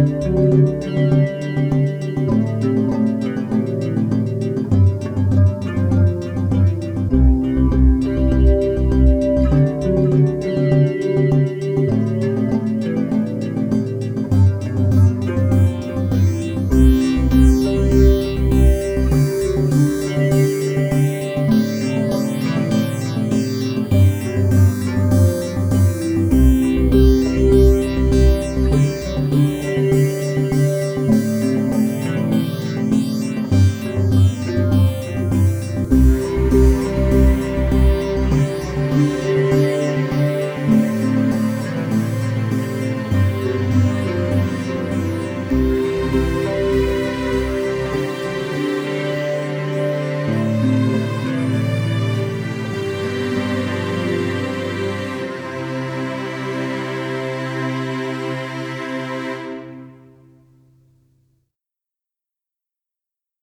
Música